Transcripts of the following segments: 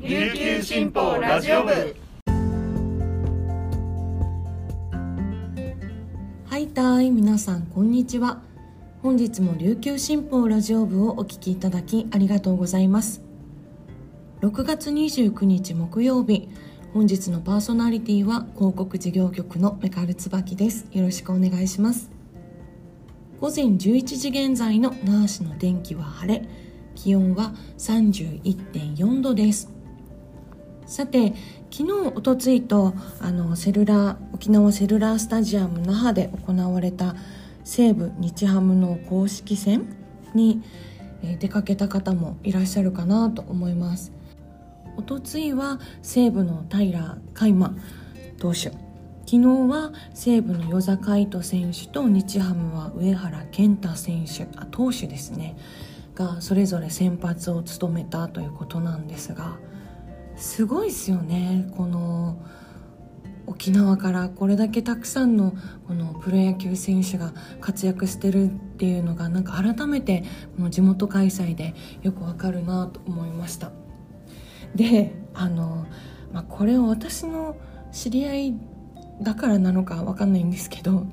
琉球新報ラジオ部。はいたい皆さんこんにちは。本日も琉球新報ラジオ部をお聞きいただきありがとうございます。6月29日木曜日本日のパーソナリティは広告事業局のメカル椿です。よろしくお願いします。午前11時現在の那覇市の天気は晴れ気温は31.4度です。さて昨日おとついとあのセルラー沖縄セルラースタジアム那覇で行われた西武日ハムの公式戦に、え出かけた方もいらっしゃるかなと思います。おとついは西武の平海馬投手。昨日は西武の与座海人選手と日ハムは上原健太選手あ投手ですね。がそれぞれ先発を務めたということなんですがすごいですよね。この沖縄からこれだけたくさんのこのプロ野球選手が活躍してるっていうのがなんか改めてこの地元開催でよくわかるなと思いました。であの、まあ、これを私の知り合いだからなのかわかんないんですけど、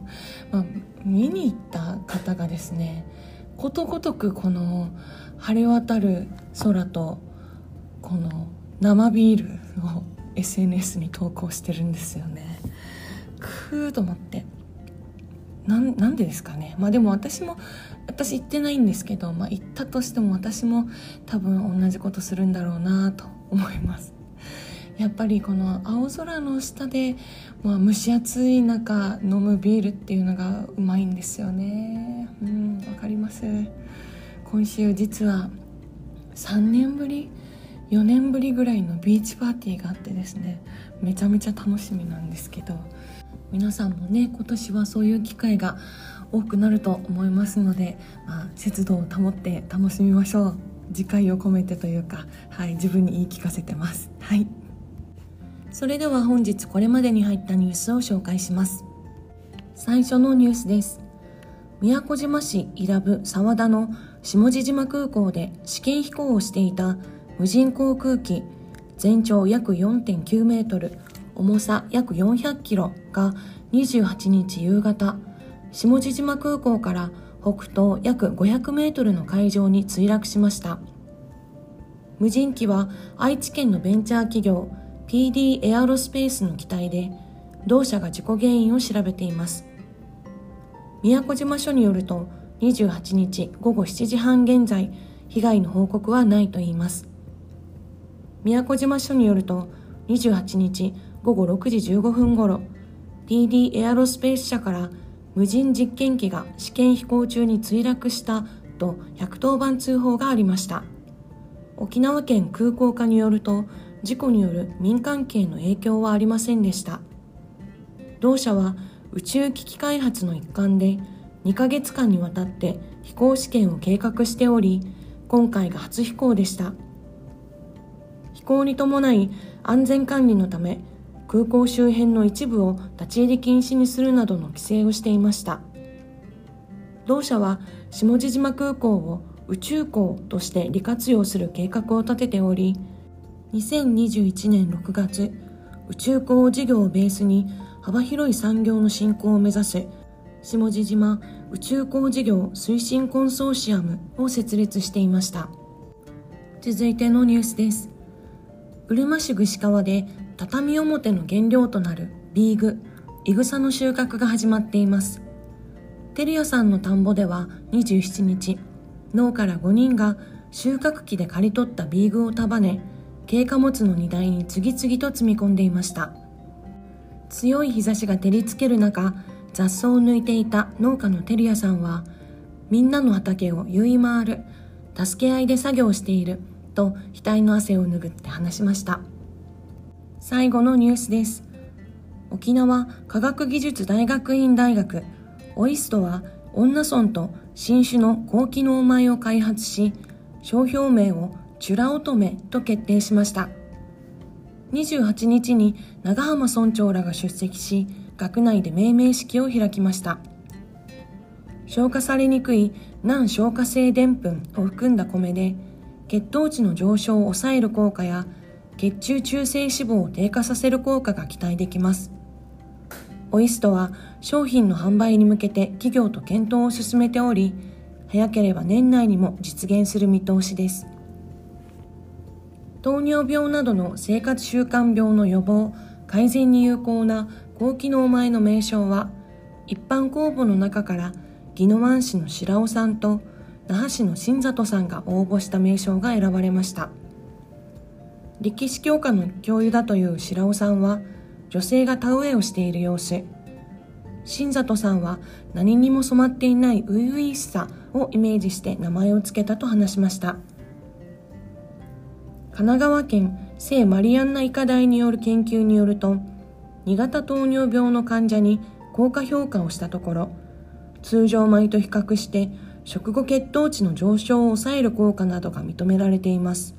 まあ、見に行った方がですねことごとくこの晴れ渡る空とこの生ビールを SNS に投稿してるんですよね。くーと思って。なんでですかね。まあでも私も私行ってないんですけど、まあ、行ったとしても私も多分同じことするんだろうなと思います。やっぱりこの青空の下で、まあ、蒸し暑い中飲むビールっていうのがうまいんですよね。うんわかります？今週実は3年ぶり4年ぶりぐらいのビーチパーティーがあってですねめちゃめちゃ楽しみなんですけど皆さんもね今年はそういう機会が多くなると思いますので、まあ、節度を保って楽しみましょう。自戒を込めてというか、はい、自分に言い聞かせてます。はい。それでは本日これまでに入ったニュースを紹介します。最初のニュースです。宮古島市伊良部沢田の下地島空港で試験飛行をしていた無人航空機全長約4.9メートル重さ約400キロが28日夕方下地島空港から北東約500メートルの海上に墜落しました。無人機は愛知県のベンチャー企業 PD エアロスペースの機体で同社が事故原因を調べています。宮古島署によると28日午後7時半現在被害の報告はないといいます。宮古島署によると28日午後6時15分ごろ TD エアロスペース社から無人実験機が試験飛行中に墜落したと110番通報がありました。沖縄県空港課によると事故による民間系の影響はありませんでした。同社は宇宙機器開発の一環で2ヶ月間にわたって飛行試験を計画しており今回が初飛行でした。行に伴い安全管理のため空港周辺の一部を立ち入り禁止にするなどの規制をしていました。同社は下地島空港を宇宙港として利活用する計画を立てており2021年6月宇宙港事業をベースに幅広い産業の振興を目指す下地島宇宙港事業推進コンソーシアムを設立していました。続いてのニュースです。うるま市串川で畳表の原料となるビーグ、イグサの収穫が始まっています。テルヤさんの田んぼでは27日、農家ら5人が収穫機で刈り取ったビーグを束ね、軽貨物の荷台に次々と積み込んでいました。強い日差しが照りつける中、雑草を抜いていた農家のテルヤさんは、みんなの畑を言い回る、助け合いで作業していると額の汗を拭って話しました。最後のニュースです。沖縄科学技術大学院大学オイストは女村と新種の高機能米を開発し商標名をチュラ乙女と決定しました。28日に長浜村長らが出席し学内で命名式を開きました。消化されにくい難消化性でんぷんを含んだ米で血糖値の上昇を抑える効果や血中中性脂肪を低下させる効果が期待できます。オイストは商品の販売に向けて企業と検討を進めており早ければ年内にも実現する見通しです。糖尿病などの生活習慣病の予防改善に有効な高機能米の名称は一般公募の中から宜野湾市の白尾さんと那覇市の新里さんが応募した名称が選ばれました。歴史教科の教諭だという白尾さんは女性が田植えをしている様子。新里さんは何にも染まっていない初々しさをイメージして名前を付けたと話しました。神奈川県聖マリアンナ医科大による研究によると2型糖尿病の患者に効果評価をしたところ通常米と比較して食後血糖値の上昇を抑える効果などが認められています。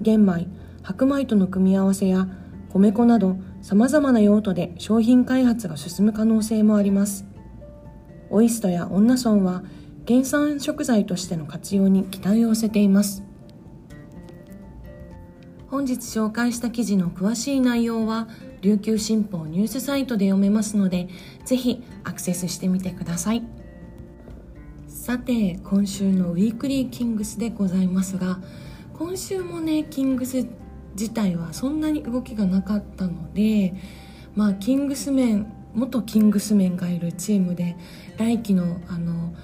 玄米白米との組み合わせや米粉など様々な用途で商品開発が進む可能性もあります。オイストや女村は原産食材としての活用に期待を寄せています。本日紹介した記事の詳しい内容は琉球新報ニュースサイトで読めますのでぜひアクセスしてみてください。さて今週のウィークリーキングスでございますが今週もねキングス自体はそんなに動きがなかったのでまあキングスメン元キングスメンがいるチームで来季のあの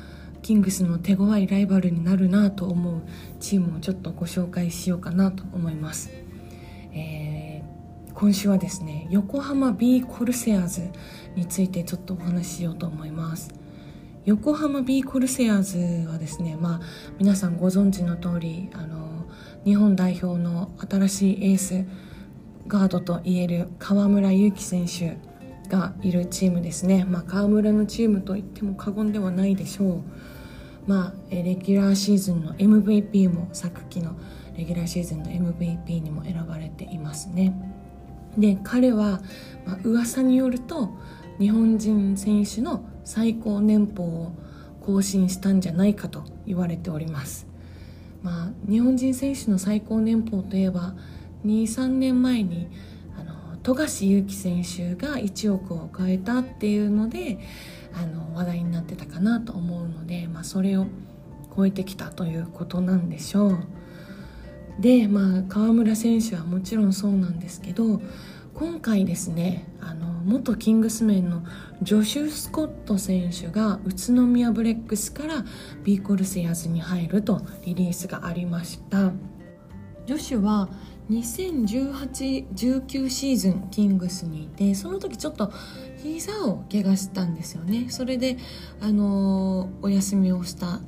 キングスの手強いライバルになるなと思うチームをちょっとご紹介しようかなと思います、えー、今週はですね横浜 B コルセアーズについてちょっとお話ししようと思います。横浜 B コルセアーズはですねまあ皆さんご存知の通りあの日本代表の新しいエースガードといえる河村勇輝選手がいるチームですね、まあ、河村のチームといっても過言ではないでしょう、まあ、レギュラーシーズンの MVP も昨季のレギュラーシーズンの MVP にも選ばれていますね。で彼は、まあ、噂によると日本人選手の最高年俸を更新したんじゃないかと言われておりますまあ、日本人選手の最高年俸といえば23年前に富樫勇樹選手が1億を超えたっていうのであの話題になってたかなと思うので、まあ、それを超えてきたということなんでしょう。で、まあ、河村選手はもちろんそうなんですけど今回ですねあの元キングスメンのジョシュ・スコット選手が宇都宮ブレックスからビーコルセアーズに入るとリリースがありました。ジョシュは2018-19シーズンキングスにいてその時ちょっと膝を怪我したんですよね。それであのお休みをした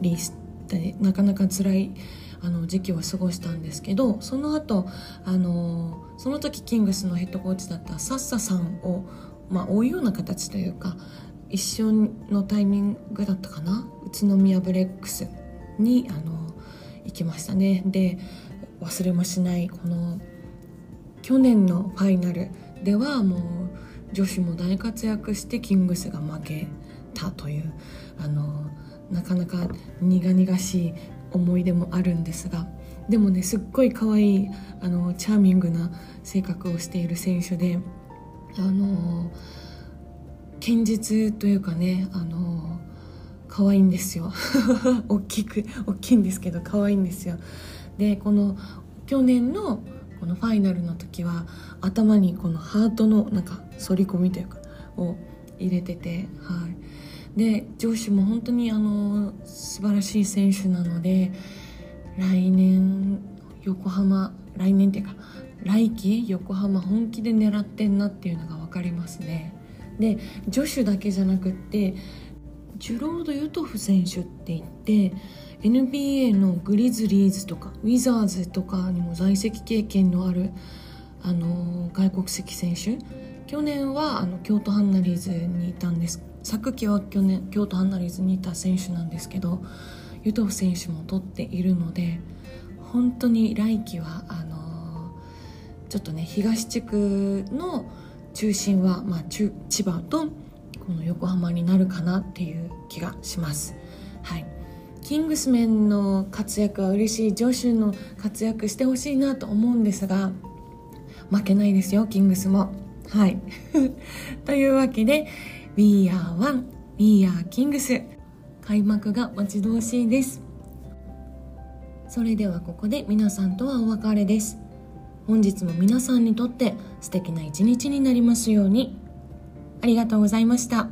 りしてなかなか辛いあの時期を過ごしたんですけどその後あのその時キングスのヘッドコーチだったサッサさんを、まあ、追うような形というか一緒のタイミングだったかな？宇都宮ブレックスにあの行きましたね。で忘れもしないこの去年のファイナルではもう女子も大活躍してキングスが負けたというあのなかなか苦々しい思い出もあるんですがでもねすっごい可愛いあのチャーミングな性格をしている選手であの堅実というかねあの可愛いんですよ。大きく大きいんですけど可愛いんですよ。でこの去年のこのファイナルの時は頭にこのハートのなんか反り込みというかを入れててはい。で上司も本当にあの素晴らしい選手なので来年横浜来年っていうか来季横浜本気で狙ってんなっていうのが分かりますね。で女子だけじゃなくってジュロード・ユトフ選手って言って NBA のグリズリーズとかウィザーズとかにも在籍経験のあるあの外国籍選手去年はあの京都ハンナリーズにいたんです昨季は去年京都ハンナリーズにいた選手なんですけどユトフ選手も取っているので本当に来季はあのちょっとね東地区の中心は、まあ、千葉とこの横浜になるかなっていう気がします。はい。キングスメンの活躍は嬉しいジョシュの活躍してほしいなと思うんですが負けないですよキングスも。はい。というわけで We are one. We are Kings. 開幕が待ち遠しいです。それではここで皆さんとはお別れです。本日も皆さんにとって素敵な一日になりますように。ありがとうございました。